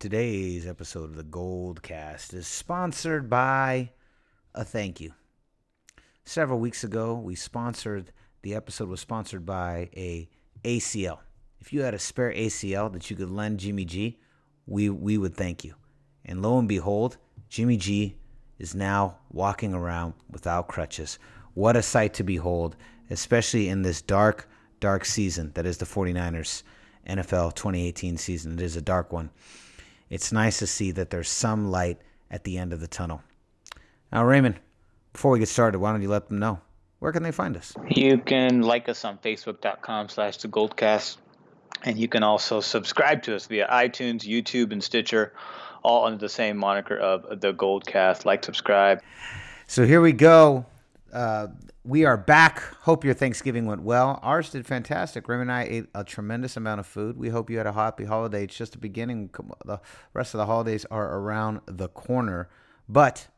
Today's episode of the Gold Cast is sponsored by a thank you. Several weeks ago, we sponsored the episode was sponsored by a ACL. If you had a spare ACL that you could lend Jimmy G, we we would thank you. And lo and behold, Jimmy G is now walking around without crutches. What a sight to behold, especially in this dark, dark season that is the 49ers NFL 2018 season. It is a dark one it's nice to see that there's some light at the end of the tunnel. Now, Raymond, before we get started, why don't you let them know where can they find us? You can like us on facebook.com slash the goldcast. And you can also subscribe to us via iTunes, YouTube, and Stitcher, all under the same moniker of the Goldcast. Like, subscribe. So here we go. Uh, we are back. Hope your Thanksgiving went well. Ours did fantastic. Raymond and I ate a tremendous amount of food. We hope you had a happy holiday. It's just the beginning. The rest of the holidays are around the corner. But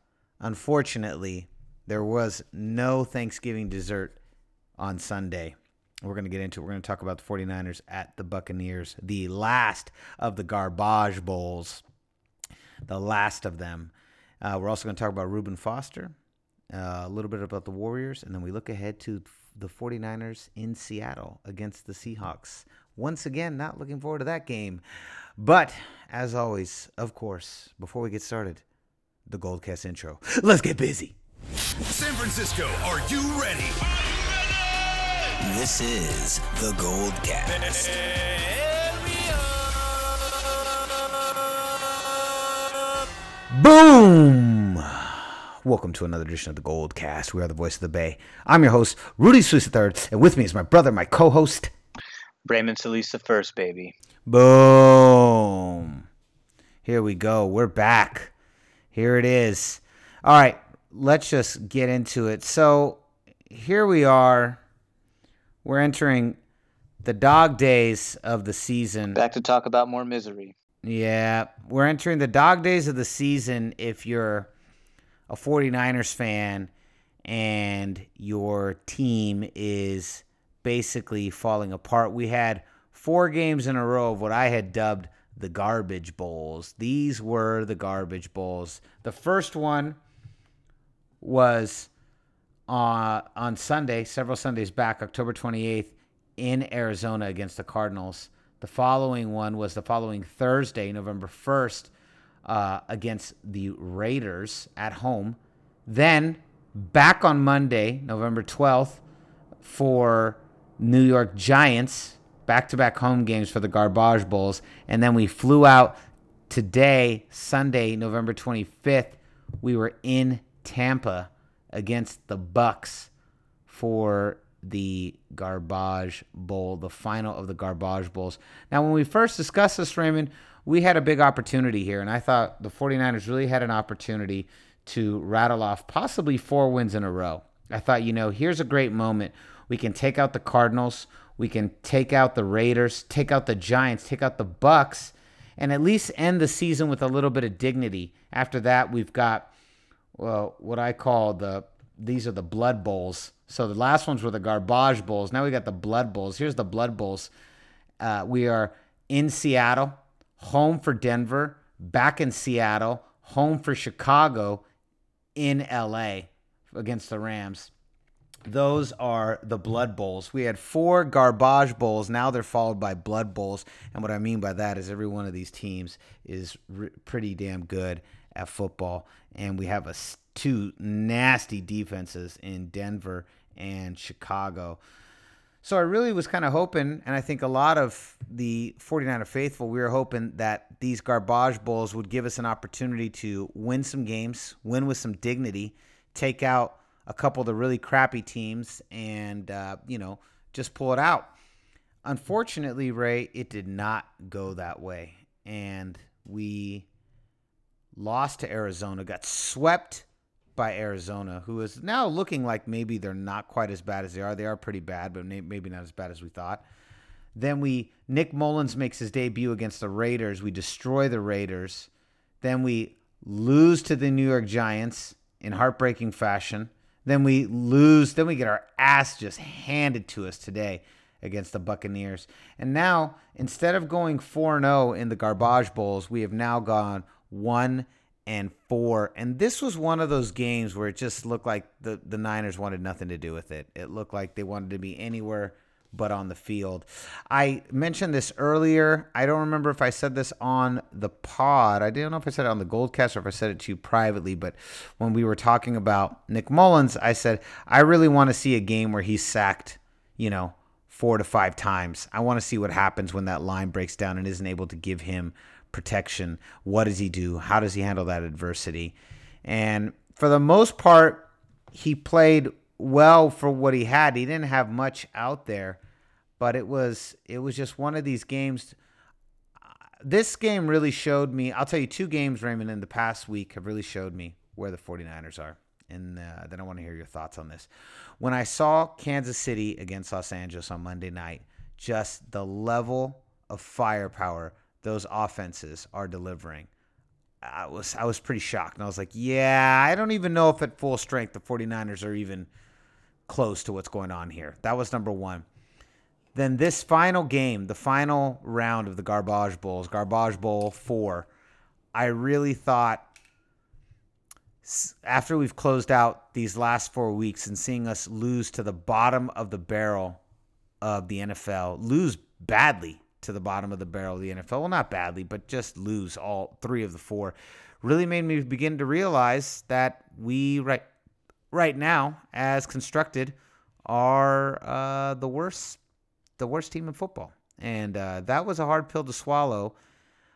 unfortunately, there was no Thanksgiving dessert on Sunday. We're going to get into it. We're going to talk about the 49ers at the Buccaneers, the last of the garbage bowls, the last of them. Uh, we're also going to talk about Reuben Foster uh, a little bit about the Warriors, and then we look ahead to the 49ers in Seattle against the Seahawks. Once again, not looking forward to that game. But as always, of course, before we get started, the Goldcast intro. Let's get busy. San Francisco, are you ready? This is the Goldcast. Boom! Welcome to another edition of the Gold Cast. We are the voice of the Bay. I'm your host, Rudy Solis III, and with me is my brother, my co-host, Raymond Solis the first, baby. Boom. Here we go. We're back. Here it is. All right, let's just get into it. So here we are. We're entering the dog days of the season. Back to talk about more misery. Yeah, we're entering the dog days of the season if you're a 49ers fan and your team is basically falling apart. We had four games in a row of what I had dubbed the garbage bowls. These were the garbage bowls. The first one was uh, on Sunday, several Sundays back, October 28th, in Arizona against the Cardinals. The following one was the following Thursday, November 1st, uh, against the Raiders at home. Then back on Monday, November 12th, for New York Giants, back to back home games for the Garbage Bowls. And then we flew out today, Sunday, November 25th. We were in Tampa against the Bucs for the Garbage Bowl, the final of the Garbage Bowls. Now, when we first discussed this, Raymond, we had a big opportunity here, and I thought the 49ers really had an opportunity to rattle off possibly four wins in a row. I thought, you know, here's a great moment. We can take out the Cardinals, we can take out the Raiders, take out the Giants, take out the Bucs, and at least end the season with a little bit of dignity. After that, we've got well, what I call the these are the blood bowls. So the last ones were the garbage bowls. Now we got the blood bowls. Here's the blood bowls. Uh, we are in Seattle home for Denver, back in Seattle, home for Chicago, in LA against the Rams. Those are the blood bowls. We had four garbage bowls. Now they're followed by blood bowls. And what I mean by that is every one of these teams is pretty damn good at football. And we have a, two nasty defenses in Denver and Chicago. So I really was kind of hoping, and I think a lot of the 49er faithful, we were hoping that these garbage bowls would give us an opportunity to win some games, win with some dignity, take out a couple of the really crappy teams, and, uh, you know, just pull it out. Unfortunately, Ray, it did not go that way. And we lost to Arizona, got swept by Arizona, who is now looking like maybe they're not quite as bad as they are. They are pretty bad, but maybe not as bad as we thought. Then we Nick Mullens makes his debut against the Raiders. We destroy the Raiders. Then we lose to the New York Giants in heartbreaking fashion. Then we lose. Then we get our ass just handed to us today against the Buccaneers. And now, instead of going 4 0 in the garbage bowls, we have now gone 1 and 4. And this was one of those games where it just looked like the, the Niners wanted nothing to do with it. It looked like they wanted to be anywhere but on the field. I mentioned this earlier. I don't remember if I said this on the pod. I don't know if I said it on the Goldcast or if I said it to you privately, but when we were talking about Nick Mullens, I said, I really want to see a game where he's sacked, you know, four to five times. I want to see what happens when that line breaks down and isn't able to give him protection. What does he do? How does he handle that adversity? And for the most part, he played well for what he had. He didn't have much out there, but it was it was just one of these games. This game really showed me. I'll tell you two games, Raymond, in the past week have really showed me where the 49ers are. And uh, then I want to hear your thoughts on this. When I saw Kansas City against Los Angeles on Monday night, just the level of firepower those offenses are delivering. I was I was pretty shocked. And I was like, yeah, I don't even know if at full strength the 49ers are even close to what's going on here. That was number one. Then this final game, the final round of the Garbage Bowls, Garbage Bowl four, I really thought after we've closed out these last four weeks and seeing us lose to the bottom of the barrel of the NFL, lose badly to the bottom of the barrel of the NFL. Well, not badly, but just lose all three of the four. Really made me begin to realize that we right right now, as constructed, are uh, the worst the worst team in football, and uh, that was a hard pill to swallow.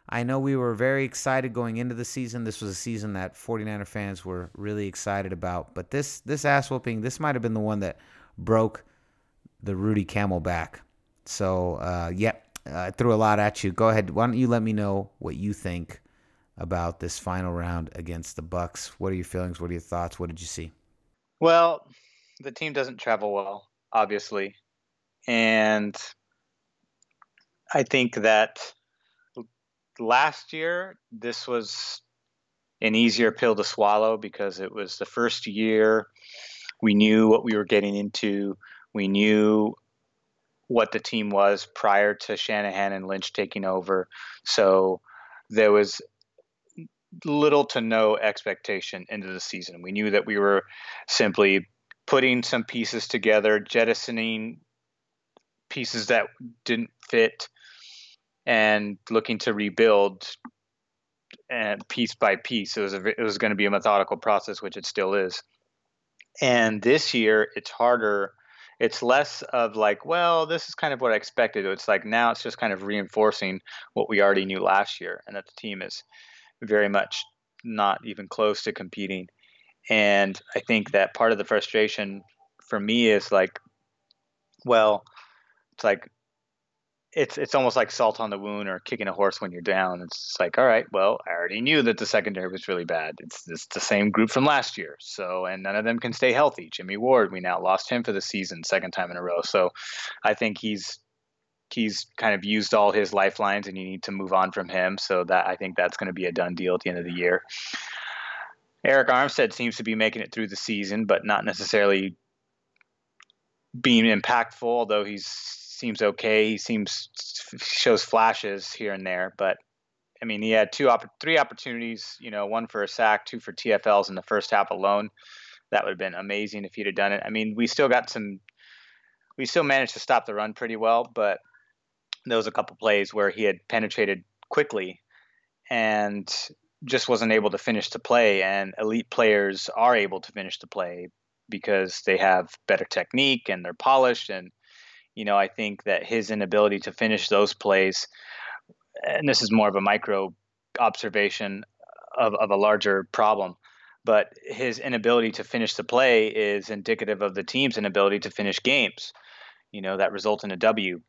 I know we were very excited going into the season. This was a season that 49er fans were really excited about. But this this ass whooping, this might have been the one that broke the Rudy Camel back. So, uh, yeah, I threw a lot at you. Go ahead. Why don't you let me know what you think about this final round against the Bucs? What are your feelings? What are your thoughts? What did you see? Well, the team doesn't travel well, obviously. And I think that last year, this was an easier pill to swallow because it was the first year we knew what we were getting into. We knew what the team was prior to Shanahan and Lynch taking over. So there was little to no expectation into the season. We knew that we were simply putting some pieces together, jettisoning pieces that didn't fit, and looking to rebuild and piece by piece. It was a, it was going to be a methodical process, which it still is. And this year, it's harder it's less of like, well, this is kind of what I expected. It's like now it's just kind of reinforcing what we already knew last year, and that the team is very much not even close to competing. And I think that part of the frustration for me is like, well, it's like it's it's almost like salt on the wound or kicking a horse when you're down. It's like, all right, well, I already knew that the secondary was really bad. It's, it's the same group from last year. So, and none of them can stay healthy. Jimmy Ward, we now lost him for the season, second time in a row. So, I think he's he's kind of used all his lifelines, and you need to move on from him. So that I think that's going to be a done deal at the end of the year. Arik Armstead seems to be making it through the season, but not necessarily being impactful. Although he's seems okay. He seems shows flashes here and there, but I mean, he had two, three opportunities. You know, one for a sack, two for TFLs in the first half alone. That would have been amazing if he'd have done it. I mean, we still got some. We still managed to stop the run pretty well, but there was a couple plays where he had penetrated quickly and just wasn't able to finish the play. And elite players are able to finish the play because they have better technique and they're polished and you know, I think that his inability to finish those plays, and this is more of a micro observation of, of a larger problem, but his inability to finish the play is indicative of the team's inability to finish games, you know, that result in a W.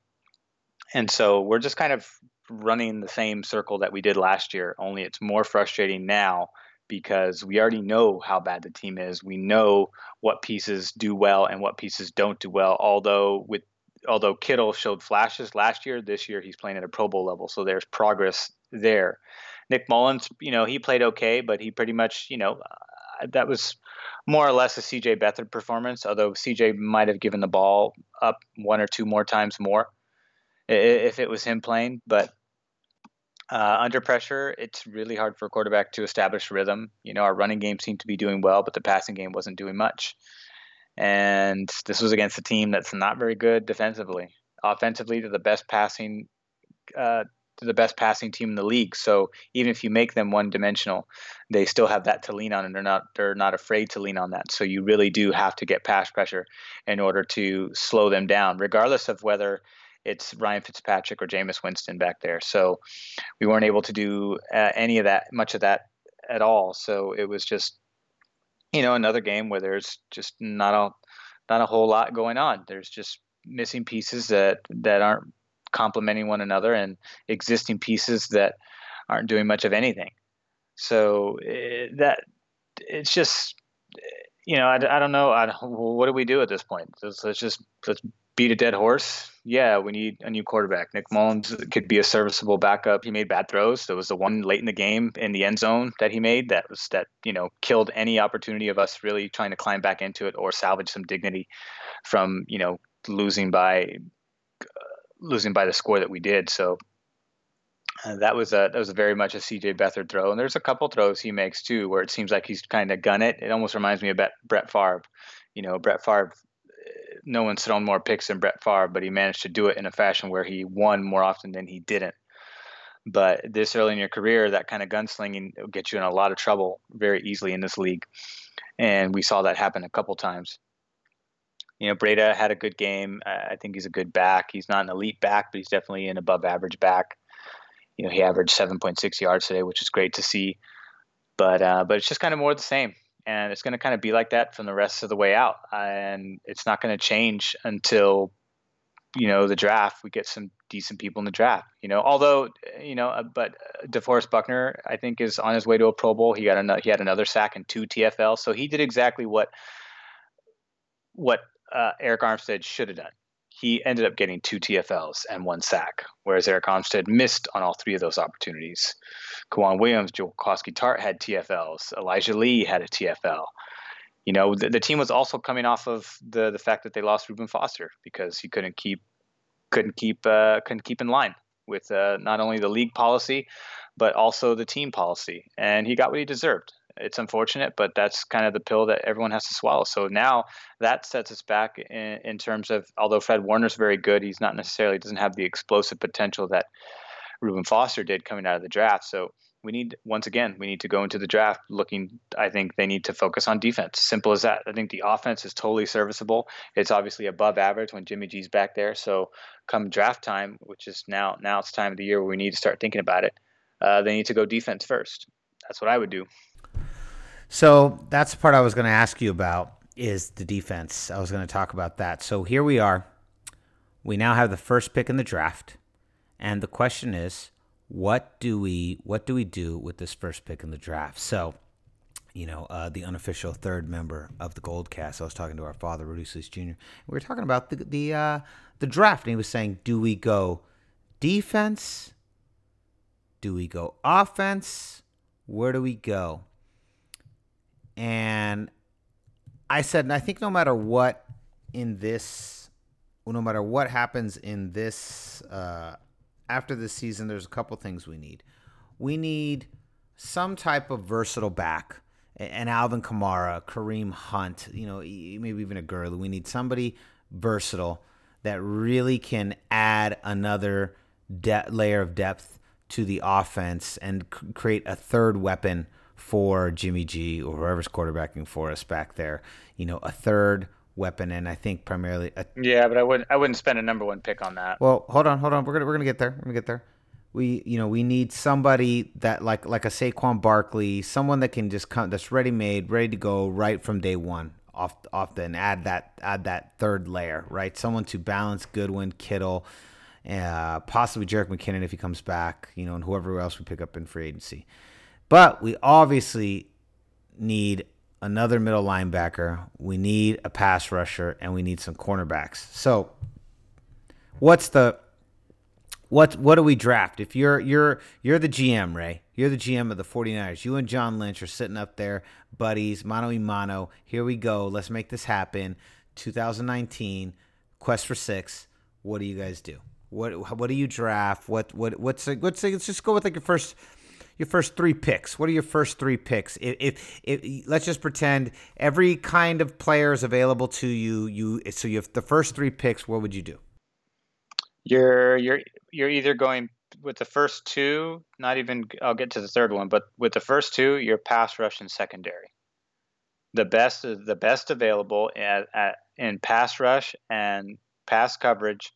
And so we're just kind of running the same circle that we did last year, only it's more frustrating now because we already know how bad the team is. We know what pieces do well and what pieces don't do well. Although with although Kittle showed flashes last year, this year he's playing at a Pro Bowl level, so there's progress there. Nick Mullens, you know, he played okay, but he pretty much, you know, that was more or less a CJ Beathard performance, although CJ might have given the ball up one or two more times more if it was him playing. But uh, under pressure, it's really hard for a quarterback to establish rhythm. You know, our running game seemed to be doing well, but the passing game wasn't doing much. And this was against a team that's not very good defensively. Offensively, they're the best passing, uh, the best passing team in the league. So even if you make them one dimensional, they still have that to lean on, and they're not they're not afraid to lean on that. So you really do have to get pass pressure in order to slow them down, regardless of whether it's Ryan Fitzpatrick or Jameis Winston back there. So we weren't able to do uh, any of that, much of that at all. So it was just, you know, another game where there's just not a not a whole lot going on. There's just missing pieces that that aren't complementing one another, and existing pieces that aren't doing much of anything. So eh, that it's just you know, I, I don't know. I, what do we do at this point? Let's, let's just let's beat a dead horse. Yeah, we need a new quarterback. Nick Mullens could be a serviceable backup. He made bad throws. There was the one late in the game in the end zone that he made that was that you know killed any opportunity of us really trying to climb back into it or salvage some dignity from you know losing by uh, losing by the score that we did. So uh, that was a that was a very much a CJ Beathard throw, and there's a couple throws he makes too where it seems like he's kind of gun it. It almost reminds me of Brett Favre. You know, Brett Favre no one's thrown more picks than Brett Favre, but he managed to do it in a fashion where he won more often than he didn't. But this early in your career, that kind of gunslinging will get you in a lot of trouble very easily in this league. And we saw that happen a couple times. You know, Breida had a good game. I think he's a good back. He's not an elite back, but he's definitely an above average back. You know, he averaged 7.6 yards today, which is great to see. But uh, but it's just kind of more the same and it's going to kind of be like that from the rest of the way out and it's not going to change until you know the draft we get some decent people in the draft you know although you know uh, but uh, DeForest Buckner I think is on his way to a Pro Bowl. He got another he had another sack and two TFL so he did exactly what what uh, Arik Armstead should have done he ended up getting two TFLs and one sack, whereas Arik Armstead missed on all three of those opportunities. K'Waun Williams, Jaquiski Tartt had TFLs. Elijah Lee had a TFL. You know, the, the, team was also coming off of the the fact that they lost Reuben Foster because he couldn't keep couldn't keep uh, couldn't keep in line with uh, not only the league policy but also the team policy, and he got what he deserved it's unfortunate, but that's kind of the pill that everyone has to swallow. So now that sets us back in, in terms of although Fred Warner's very good, he's not necessarily doesn't have the explosive potential that Reuben Foster did coming out of the draft. So we need once again we need to go into the draft looking i think they need to focus on defense. Simple as that. I think the offense is totally serviceable. It's obviously above average when jimmy g's back there. So come draft time which is now now it's time of the year where we need to start thinking about it uh, they need to go defense first. That's what i would do so that's the part I was going to ask you about is the defense. I was going to talk about that. So here we are. We now have the first pick in the draft, and the question is, what do we what do we do with this first pick in the draft? So, you know, uh, the unofficial third member of the Gold Cast. I was talking to our father, Rudy Jr. We were talking about the the uh, the draft, and he was saying, do we go defense? Do we go offense? Where do we go? And I said, I think no matter what in this, no matter what happens in this, uh, after this season, there's a couple things we need. We need some type of versatile back, an Alvin Kamara, Kareem Hunt, you know, maybe even a Gurley. We need somebody versatile that really can add another de- layer of depth to the offense and c- create a third weapon for Jimmy G or whoever's quarterbacking for us back there. You know, a third weapon, and I think primarily. A, yeah, but I wouldn't. I wouldn't spend a number one pick on that. Well, hold on, hold on. We're gonna we're gonna get there. We're gonna get there. We you know we need somebody that like like a Saquon Barkley, someone that can just come that's ready made, ready to go right from day one. Off off then add that add that third layer, right? Someone to balance Goodwin, Kittle. Uh, possibly Jerick McKinnon if he comes back, you know, and whoever else we pick up in free agency. But we obviously need another middle linebacker. We need a pass rusher, and we need some cornerbacks. So, what's the what what do we draft? If you're you're you're the GM, Ray. You're the GM of the 49ers. You and John Lynch are sitting up there, buddies, mano y mano. Here we go. Let's make this happen. 2019, quest for 6. What do you guys do? What what do you draft? What what what's like, say let's just go with like your first your first three picks. What are your first three picks? If, if, if let's just pretend every kind of player is available to you, you so you have the first three picks. What would you do? You're you're you're either going with the first two, not even I'll get to the third one, but with the first two, you're pass rush and secondary. The best the best available at, at in pass rush and pass coverage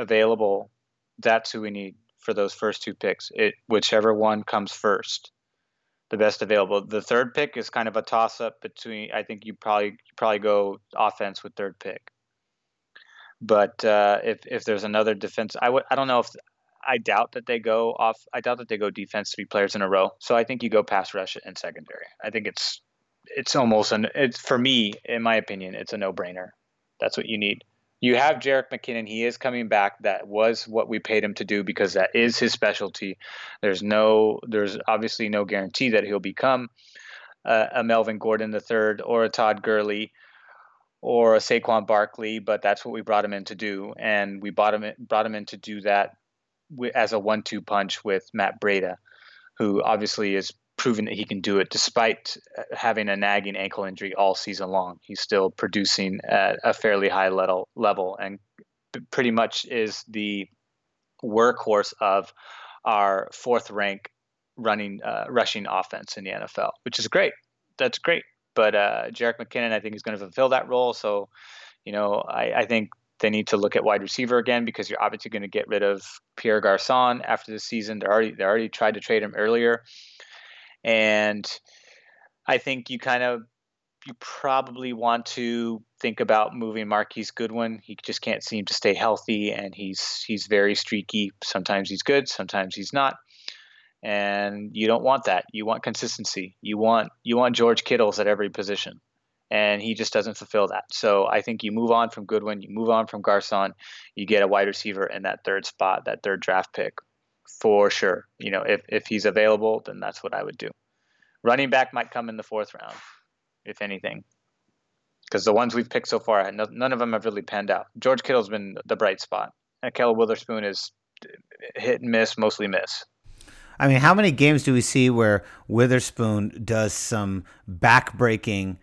available. That's who we need for those first two picks. It whichever one comes first, the best available. The third pick is kind of a toss up between. I think you probably probably go offense with third pick. But uh, if if there's another defense, I would I don't know if I doubt that they go off. I doubt that they go defense three players in a row. So I think you go pass rush and secondary. I think it's it's almost an it's for me in my opinion it's a no brainer. That's what you need. You have Jerick McKinnon. He is coming back. That was what we paid him to do because that is his specialty. There's no there's obviously no guarantee that he'll become uh, a Melvin Gordon III or a Todd Gurley or a Saquon Barkley, but that's what we brought him in to do, and we brought him in, brought him in to do that as a one-two punch with Matt Breida, who obviously is proven that he can do it despite uh, having a nagging ankle injury all season long. He's still producing at a fairly high level level, and pretty much is the workhorse of our fourth rank running uh, rushing offense in the NFL, which is great. That's great but uh, Jerick McKinnon, I think, is going to fulfill that role. So, you know, I, I think they need to look at wide receiver again because you're obviously going to get rid of Pierre Garcon after the season. They already they already tried to trade him earlier, and I think you kind of you probably want to think about moving Marquise Goodwin. He just can't seem to stay healthy, and he's he's very streaky. Sometimes he's good, sometimes he's not and you don't want that. You want consistency. You want you want George Kittles at every position, and he just doesn't fulfill that. So I think you move on from Goodwin, you move on from Garcon, you get a wide receiver in that third spot, that third draft pick, for sure. You know, if if he's available, then that's what I would do. Running back might come in the fourth round, if anything, because the ones we've picked so far, none of them have really panned out. George Kittle's been the bright spot, and Ahkello Witherspoon is hit and miss, mostly miss. I mean, how many games do we see where Witherspoon does some backbreaking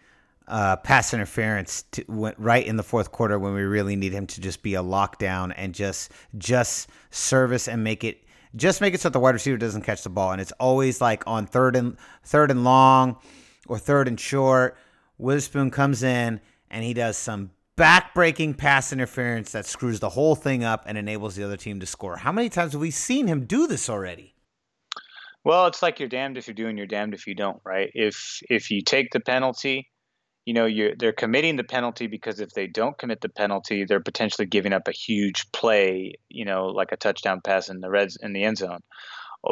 uh, pass interference to, went right in the fourth quarter when we really need him to just be a lockdown and just just service and make it just make it so the wide receiver doesn't catch the ball and it's always like on third and third and long or third and short. Witherspoon comes in and he does some backbreaking pass interference that screws the whole thing up and enables the other team to score. How many times have we seen him do this already? Well, it's like you're damned if you're doing, you're damned if you don't, right? If if you take the penalty, you know, you're they're committing the penalty because if they don't commit the penalty, they're potentially giving up a huge play, you know, like a touchdown pass in the reds in the end zone.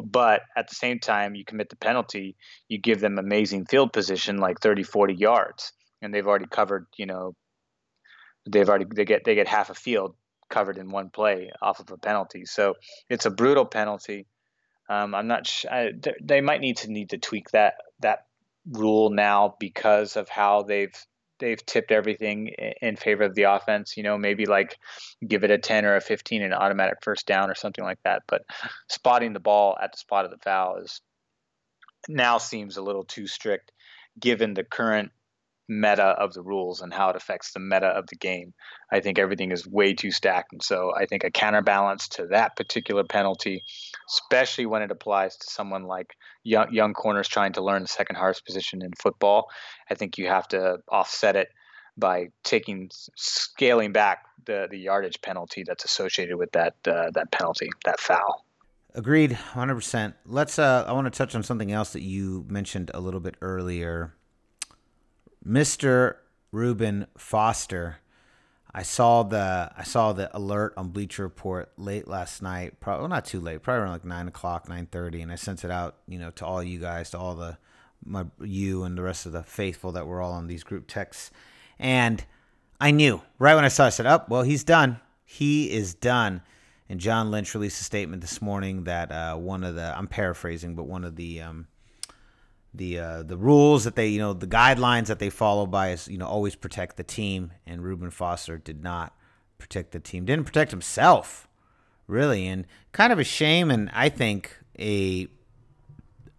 But at the same time, you commit the penalty, you give them amazing field position, like 30, 40 yards, and they've already covered, you know, they've already they get they get half a field covered in one play off of a penalty. So it's a brutal penalty um, I'm not. Sh- I, they might need to need to tweak that that rule now because of how they've they've tipped everything in favor of the offense. You know, maybe like give it a 10 or a 15 and automatic first down or something like that. But spotting the ball at the spot of the foul is now seems a little too strict given the current meta of the rules and how it affects the meta of the game. I think everything is way too stacked. And so I think a counterbalance to that particular penalty, especially when it applies to someone like young, young corners trying to learn the second hardest position in football, I think you have to offset it by taking scaling back the, the yardage penalty that's associated with that uh, that penalty, that foul. Agreed, 100%. Let's uh I want to touch on something else that you mentioned a little bit earlier Mr. Reuben Foster. I saw the I saw the alert on Bleacher Report late last night. Probably well, not too late, probably around like nine o'clock, nine thirty, and I sent it out, you know, to all you guys, to all the my you and the rest of the faithful that were all on these group texts. And I knew right when I saw, it, I said, "Up, oh, well, he's done. He is done." And John Lynch released a statement this morning that uh, one of the I'm paraphrasing, but one of the um, the uh, the rules that they you know the guidelines that they follow by is you know always protect the team. And Reuben Foster did not protect the team, didn't protect himself really, and kind of a shame. And I think a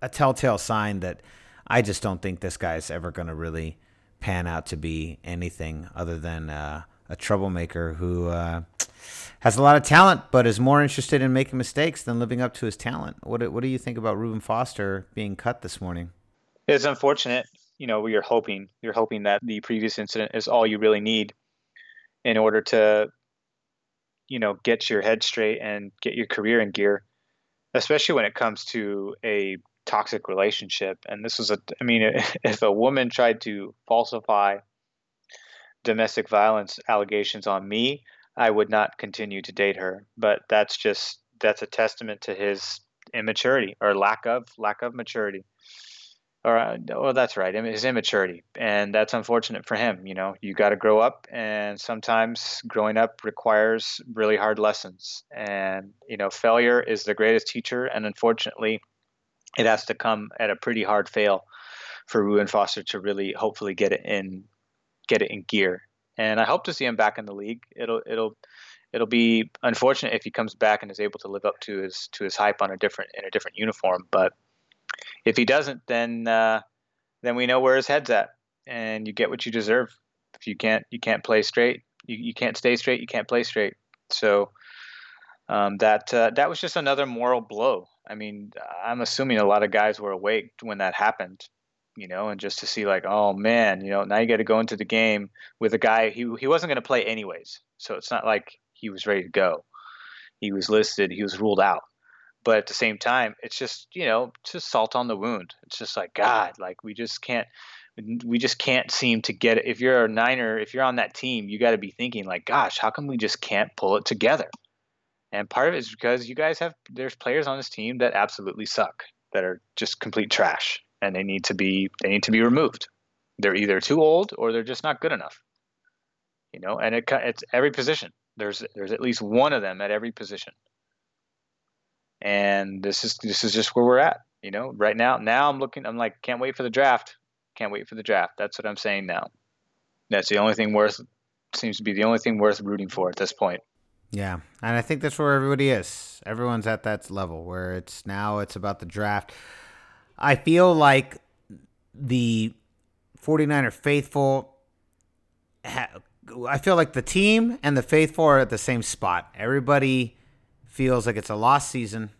a telltale sign that I just don't think this guy is ever going to really pan out to be anything other than uh, a troublemaker who uh, has a lot of talent, but is more interested in making mistakes than living up to his talent. What What do you think about Reuben Foster being cut this morning? It's unfortunate. You know, you're hoping you're hoping that the previous incident is all you really need in order to, you know, get your head straight and get your career in gear, especially when it comes to a toxic relationship. And this was a, I mean, if a woman tried to falsify domestic violence allegations on me, I would not continue to date her. But that's just, that's a testament to his immaturity or lack of, lack of maturity. Or, uh, well, that's right, his immaturity. And that's unfortunate for him. You know, you got to grow up, and sometimes growing up requires really hard lessons. And, you know, failure is the greatest teacher. And unfortunately, it has to come at a pretty hard fail for Reuben Foster to really hopefully get it in get it in gear. And I hope to see him back in the league. It'll it'll it'll be unfortunate if he comes back and is able to live up to his to his hype on a different in a different uniform. But if he doesn't, then uh, then we know where his head's at, and you get what you deserve. If you can't you can't play straight, you, you can't stay straight, you can't play straight. So um, that uh, that was just another moral blow. I mean, I'm assuming a lot of guys were awake when that happened, you know, and just to see like, oh man, you know, now you got to go into the game with a guy he he wasn't going to play anyways, so it's not like he was ready to go. He was listed, he was ruled out. But at the same time, it's just you know, just salt on the wound. It's just like God, like we just can't we just can't seem to get it. If you're a Niner, if you're on that team, you got to be thinking like, gosh, how come we just can't pull it together? And part of it is because you guys have there's players on this team that absolutely suck, that are just complete trash, and they need to be they need to be removed. They're either too old or they're just not good enough. You know, and it, it's every position. There's there's at least one of them at every position. And this is this is just where we're at. You know, right now now I'm looking. I'm like can't wait for the draft. Can't wait for the draft. That's what I'm saying now. That's the only thing worth seems to be the only thing worth rooting for at this point. Yeah, and I think that's where everybody is. Everyone's at that level where it's now it's about the draft. I feel like the 49er faithful I feel like the team and the faithful are at the same spot. Everybody feels like it's a lost season.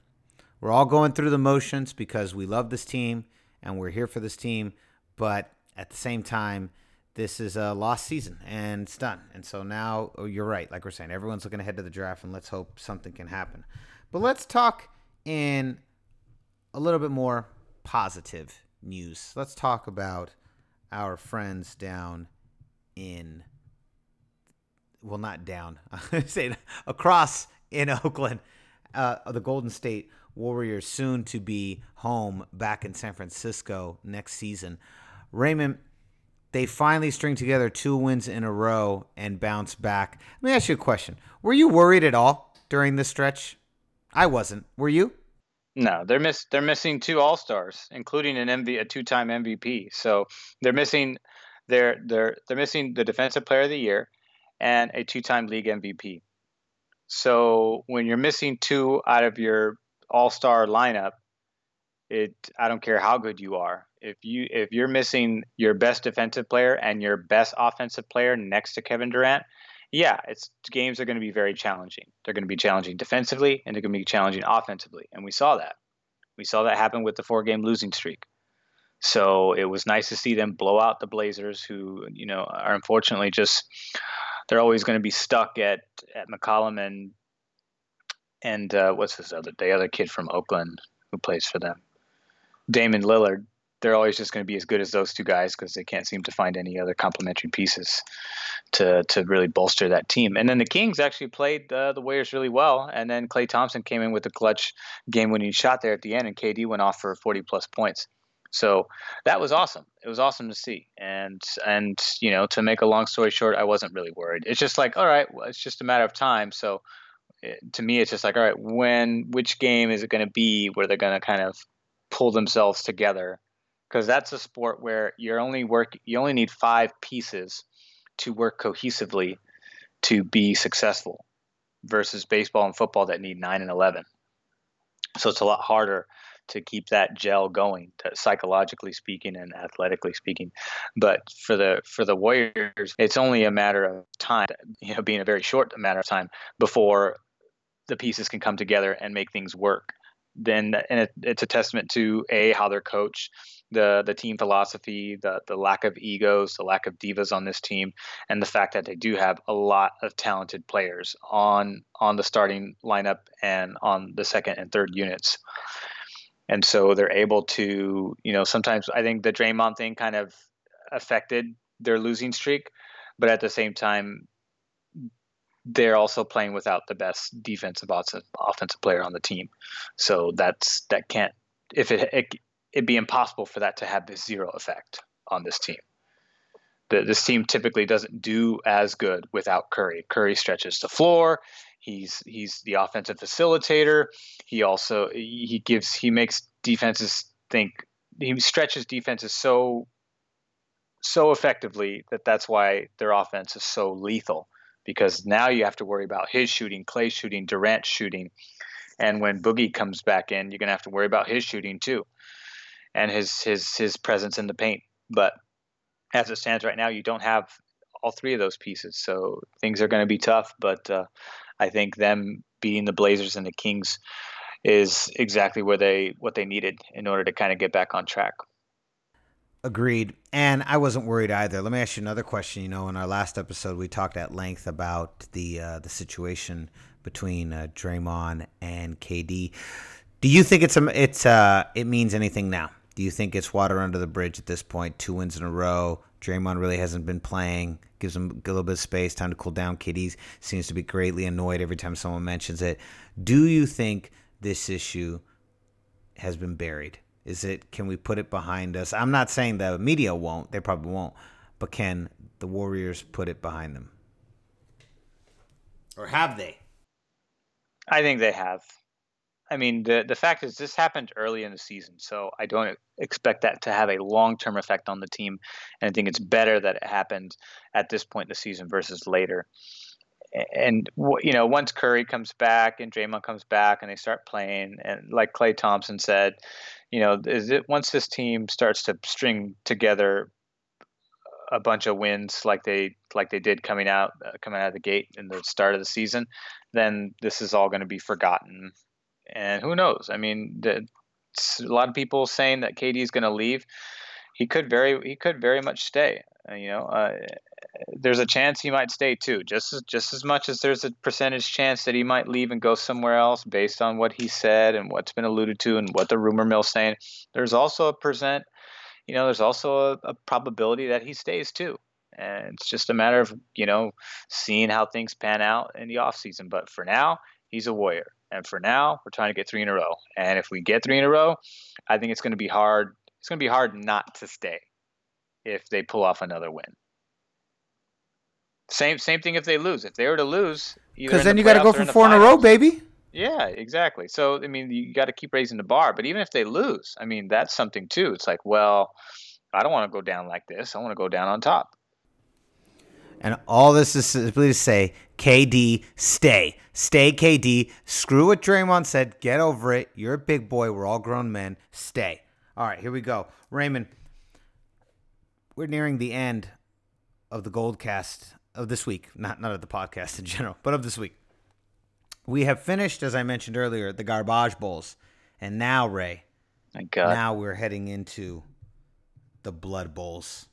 We're all going through the motions because we love this team and we're here for this team, but at the same time, this is a lost season and it's done. And so now oh, you're right. Like we're saying, everyone's looking ahead to the draft and let's hope something can happen. But let's talk in a little bit more positive news. Let's talk about our friends down in, well, not down, I say across in Oakland, uh, the Golden State Warriors soon to be home back in San Francisco next season. Raymond, they finally string together two wins in a row and bounce back. Let me ask you a question. Were you worried at all during this stretch? I wasn't. Were you? No, they're miss they're missing two All Stars, including an MV a two time MVP. So they're missing they're they're they're missing the Defensive Player of the Year and a two time league MVP. So when you're missing two out of your All Star lineup, it I don't care how good you are, if you if you're missing your best defensive player and your best offensive player next to Kevin Durant, yeah, it's games are going to be very challenging. They're going to be challenging defensively and they're going to be challenging offensively, and we saw that. We saw that happen with the four-game losing streak. So it was nice to see them blow out the Blazers, who you know are unfortunately just they're always going to be stuck at at McCollum and and uh, what's this other the other kid from Oakland who plays for them, Damian Lillard they're always just going to be as good as those two guys because they can't seem to find any other complementary pieces to to really bolster that team. And then the Kings actually played uh, the Warriors really well, and then Klay Thompson came in with a clutch game-winning shot there at the end, and KD went off for 40 plus points. So that was awesome. It was awesome to see. And and you know, to make a long story short, I wasn't really worried. It's just like, all right, well, it's just a matter of time. So it, to me, it's just like, all right, when which game is it going to be where they're going to kind of pull themselves together? Because that's a sport where you're only work you only need five pieces to work cohesively to be successful versus baseball and football that need nine and 11. So it's a lot harder to keep that gel going psychologically speaking and athletically speaking but for the for the warriors it's only a matter of time you know being a very short matter of time before the pieces can come together and make things work then and it, it's a testament to a how they're coached the the team philosophy, the the lack of egos, the lack of divas on this team, and the fact that they do have a lot of talented players on on the starting lineup and on the second and third units. And so they're able to, you know, sometimes I think the Draymond thing kind of affected their losing streak, but at the same time, they're also playing without the best defensive offensive player on the team. So that's that can't if it, it it'd be impossible for that to have this zero effect on this team. The, this team typically doesn't do as good without Curry. Curry stretches the floor. He's he's the offensive facilitator. He also he gives he makes defenses think. He stretches defenses so so effectively that that's why their offense is so lethal because now you have to worry about his shooting, Klay shooting, Durant shooting, and when Boogie comes back in, you're gonna have to worry about his shooting too and his his his presence in the paint. But as it stands right now, you don't have all three of those pieces, so things are going to be tough. But uh, I think them beating the Blazers and the Kings is exactly where they what they needed in order to kind of get back on track. Agreed. And I wasn't worried either. Let me ask you another question. You know, in our last episode, we talked at length about the uh, the situation between uh, Draymond and KD. Do you think it's a, it's uh, it means anything now? Do you think it's water under the bridge at this point? Two wins in a row. Draymond really hasn't been playing. Gives him a little bit of space, time to cool down. KD seems to be greatly annoyed every time someone mentions it. Do you think this issue has been buried? Is it? Can we put it behind us? I'm not saying the media won't. They probably won't. But can the Warriors put it behind them? Or have they? I think they have. I mean, the the fact is, this happened early in the season, so I don't expect that to have a long term effect on the team. And I think it's better that it happened at this point in the season versus later. And you know, once Curry comes back and Draymond comes back and they start playing, and like Klay Thompson said, you know, is it once this team starts to string together a bunch of wins like they like they did coming out uh, coming out of the gate in the start of the season, then this is all going to be forgotten and who knows? I mean, the, a lot of people saying that KD is going to leave. He could very he could very much stay. Uh, you know, uh, there's a chance he might stay too. Just as just as much as there's a percentage chance that he might leave and go somewhere else based on what he said and what's been alluded to and what the rumor mill's saying. There's also a percent. You know, there's also a, a probability that he stays too and it's just a matter of you know seeing how things pan out in the off season. But for now, he's a warrior. And for now, we're trying to get three in a row. And if we get three in a row, I think it's going to be hard. It's going to be hard not to stay if they pull off another win. Same same thing if they lose. If they were to lose, because then the you got to go for four in a row, baby. Yeah, exactly. So I mean, you got to keep raising the bar. But even if they lose, I mean, that's something too. It's like, well, I don't want to go down like this. I want to go down on top. And all this is simply to say, KD, stay. Stay, KD. Screw what Draymond said. Get over it. You're a big boy. We're all grown men. Stay. All right, here we go. Raymond, we're nearing the end of the Gold Cast of this week. Not, not of the podcast in general, but of this week. We have finished, as I mentioned earlier, the Garbage Bowls. And now, Ray, Thank God. now we're heading into the Blood Bowls.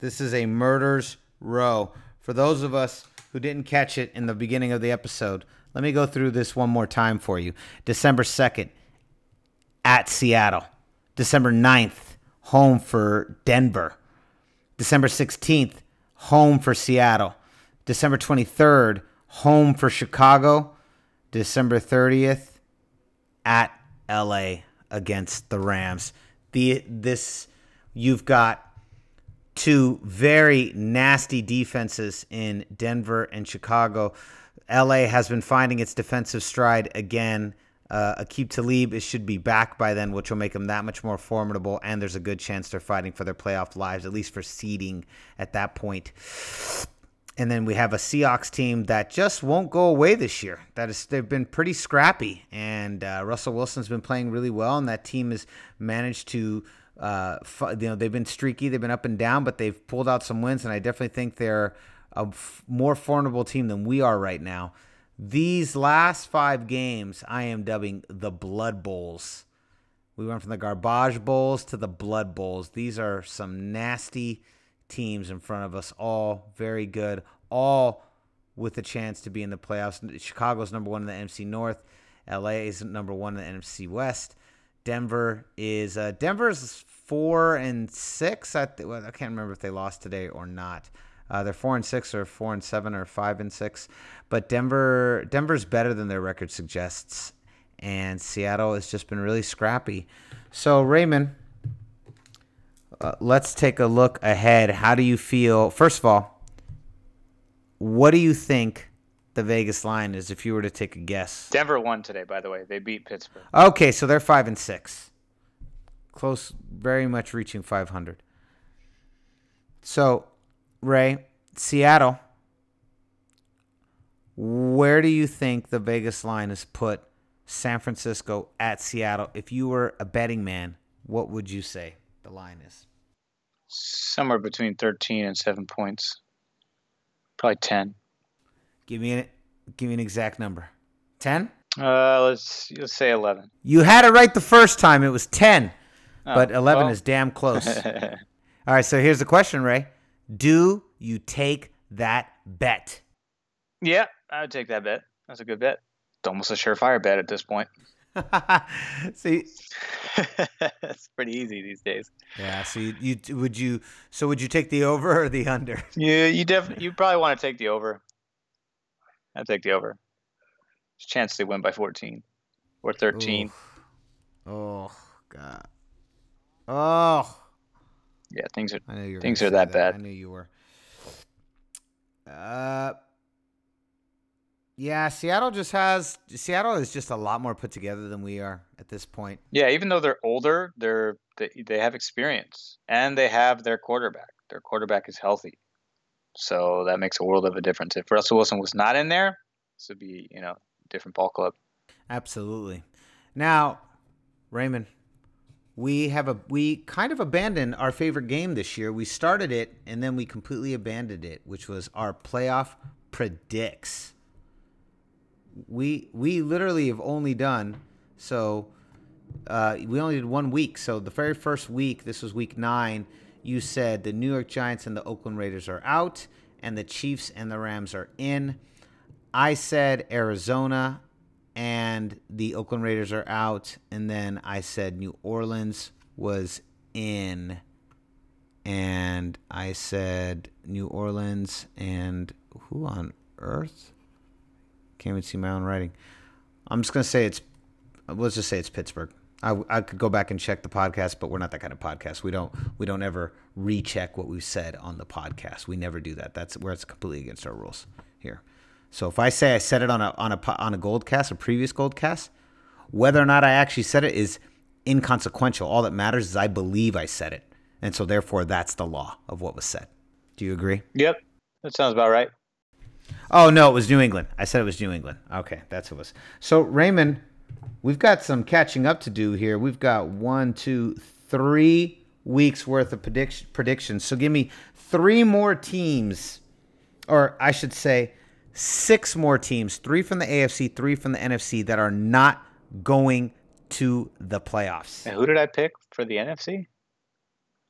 This is a murders row. For those of us who didn't catch it in the beginning of the episode, let me go through this one more time for you. December 2nd, at Seattle. December 9th, home for Denver. December 16th, home for Seattle. December 23rd, home for Chicago. December 30th, at LA against the Rams. The this you've got two very nasty defenses in Denver and Chicago. LA has been finding its defensive stride again. Uh, Aqib Talib is, should be back by then, which will make them that much more formidable. And there's a good chance they're fighting for their playoff lives, at least for seeding at that point. And then we have a Seahawks team that just won't go away this year. That is, they've been pretty scrappy, and uh, Russell Wilson's been playing really well, and that team has managed to, uh, you know, they've been streaky, they've been up and down, but they've pulled out some wins, and I definitely think they're a f- more formidable team than we are right now. These last five games, I am dubbing the Blood Bowls. We went from the Garbage Bowls to the Blood Bowls. These are some nasty teams in front of us, all very good, all with a chance to be in the playoffs. Chicago's number one in the NFC North. LA is number one in the NFC West. Denver is uh, Denver's four and six. I, th- well, I can't remember if they lost today or not. Uh, they're four and six, or four and seven, or five and six. But Denver, Denver's better than their record suggests, and Seattle has just been really scrappy. So Raymond, uh, let's take a look ahead. How do you feel? First of all, what do you think the Vegas line is if you were to take a guess? Denver won today, by the way. They beat Pittsburgh. Okay, so they're five and six, close, very much reaching five hundred. So, Ray, Seattle. Where do you think the Vegas line has put San Francisco at Seattle? If you were a betting man, what would you say the line is? Somewhere between 13 and 7 points. Probably 10. Give me an give me an exact number. 10? Uh, let's let's say 11. You had it right the first time. It was 10. Oh, but 11 well. is damn close. All right, so here's the question, Ray. Do you take that bet? yeah, I would take that bet. That's a good bet. It's almost a surefire bet at this point. See, it's pretty easy these days. yeah. So you, you would you so would you take the over or the under? You you definitely you probably want to take the over. I'd take the over. There's a chance they win by 14 or 13. Oof. Oh God. Oh, Yeah, things are I knew you were. Things are say that bad. I knew you were. Uh. Yeah, Seattle just has Seattle is just a lot more put together than we are at this point. Yeah, even though they're older, they're they, they have experience and they have their quarterback. Their quarterback is healthy. So that makes a world of a difference. If Russell Wilson was not in there, this would be, you know, different ball club. Absolutely. Now, Raymond, we have a we kind of abandoned our favorite game this year. We started it and then we completely abandoned it, which was our playoff predicts. We we literally have only done so uh, we only did one week. So the very first week, this was week nine, you said the New York Giants and the Oakland Raiders are out, and the Chiefs and the Rams are in. I said Arizona and the Oakland Raiders are out, and then I said New Orleans was in, and I said New Orleans and who on earth? Can't even see my own writing. I'm just gonna say it's. Let's just say it's Pittsburgh. I, I could go back and check the podcast, but we're not that kind of podcast. We don't we don't ever recheck what we've said on the podcast. We never do that. That's where it's completely against our rules here. So if I say I said it on a on a on a gold cast, a previous gold cast, whether or not I actually said it is inconsequential. All that matters is I believe I said it, and so therefore that's the law of what was said. Do you agree? Yep. That sounds about right. Oh no, it was New England. I said it was New England. Okay, that's what it was. So Raymond, we've got some catching up to do here. We've got one, two, three weeks worth of prediction predictions. So give me three more teams, or I should say, six more teams. Three from the AFC, three from the NFC that are not going to the playoffs. And who did I pick for the NFC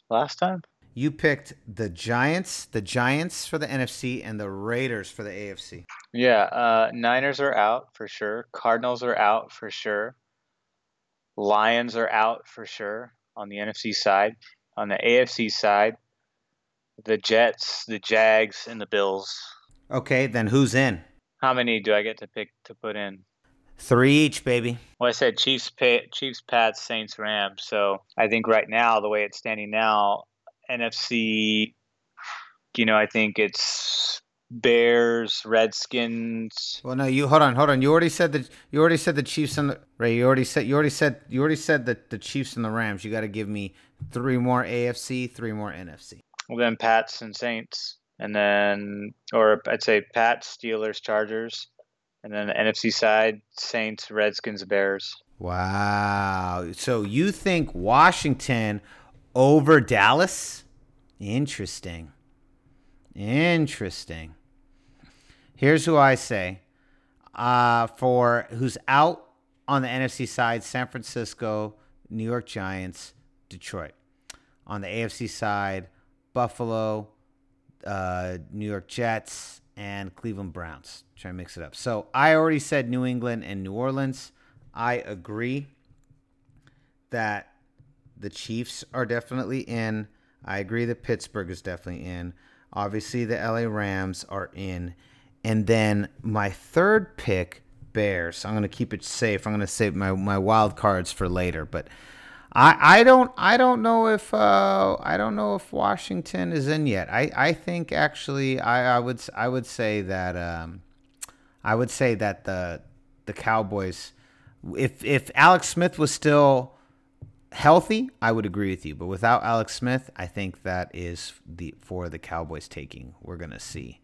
last time? You picked the Giants, the Giants for the NFC, and the Raiders for the AFC. Yeah, uh, Niners are out for sure. Cardinals are out for sure. Lions are out for sure on the NFC side. On the AFC side, the Jets, the Jags, and the Bills. Okay, then who's in? How many do I get to pick to put in? Three each, baby. Well, I said Chiefs, pa- Chiefs, Pats, Saints, Rams. So I think right now, the way it's standing now, NFC, you know, I think it's Bears, Redskins. Well, no, you hold on, hold on. You already said that. You already said the Chiefs and the Ray. You already said. You already said. You already said that the Chiefs and the Rams. You got to give me three more AFC, three more NFC. Well, then Pats and Saints, and then or I'd say Pats, Steelers, Chargers, and then the NFC side Saints, Redskins, Bears. Wow. So you think Washington over Dallas? Interesting. Interesting. Here's who I say. Uh, for who's out on the NFC side, San Francisco, New York Giants, Detroit. On the AFC side, Buffalo, uh, New York Jets, and Cleveland Browns. Try to mix it up. So I already said New England and New Orleans. I agree that the Chiefs are definitely in. I agree that Pittsburgh is definitely in. Obviously, the LA Rams are in. And then my third pick, Bears. I'm going to keep it safe. I'm going to save my, my wild cards for later. But I, I don't I don't know if uh, I don't know if Washington is in yet. I, I think actually I, I would I would say that um, I would say that the the Cowboys if if Alex Smith was still healthy, I would agree with you. But without Alex Smith, I think that is the for the Cowboys taking. We're gonna see.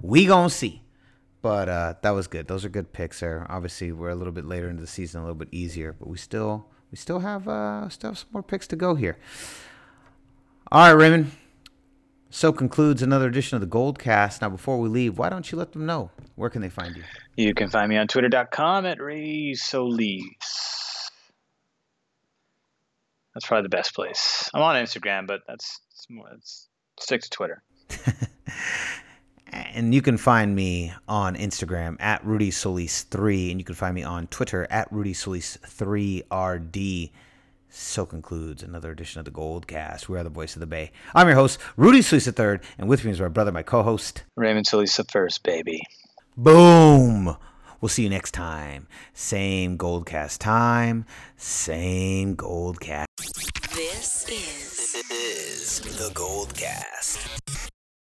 We gonna see. But uh, that was good. Those are good picks there. Obviously, we're a little bit later into the season, a little bit easier, but we still we still have uh, still have some more picks to go here. All right, Raymond. So concludes another edition of the Gold Cast. Now, before we leave, why don't you let them know where can they find you? You can find me on twitter.com at Ray Solis. That's probably the best place. I'm on Instagram, but that's more it's stick to Twitter. And you can find me on Instagram at Rudy Solis3, and you can find me on Twitter at Rudy Solis3RD. So concludes another edition of the Gold Cast. We are the voice of the Bay. I'm your host, Rudy Solis III, and with me is my brother, my co-host, Raymond Solis the first, baby. Boom. We'll see you next time. Same Goldcast time, same Goldcast. This is this is the Gold Cast.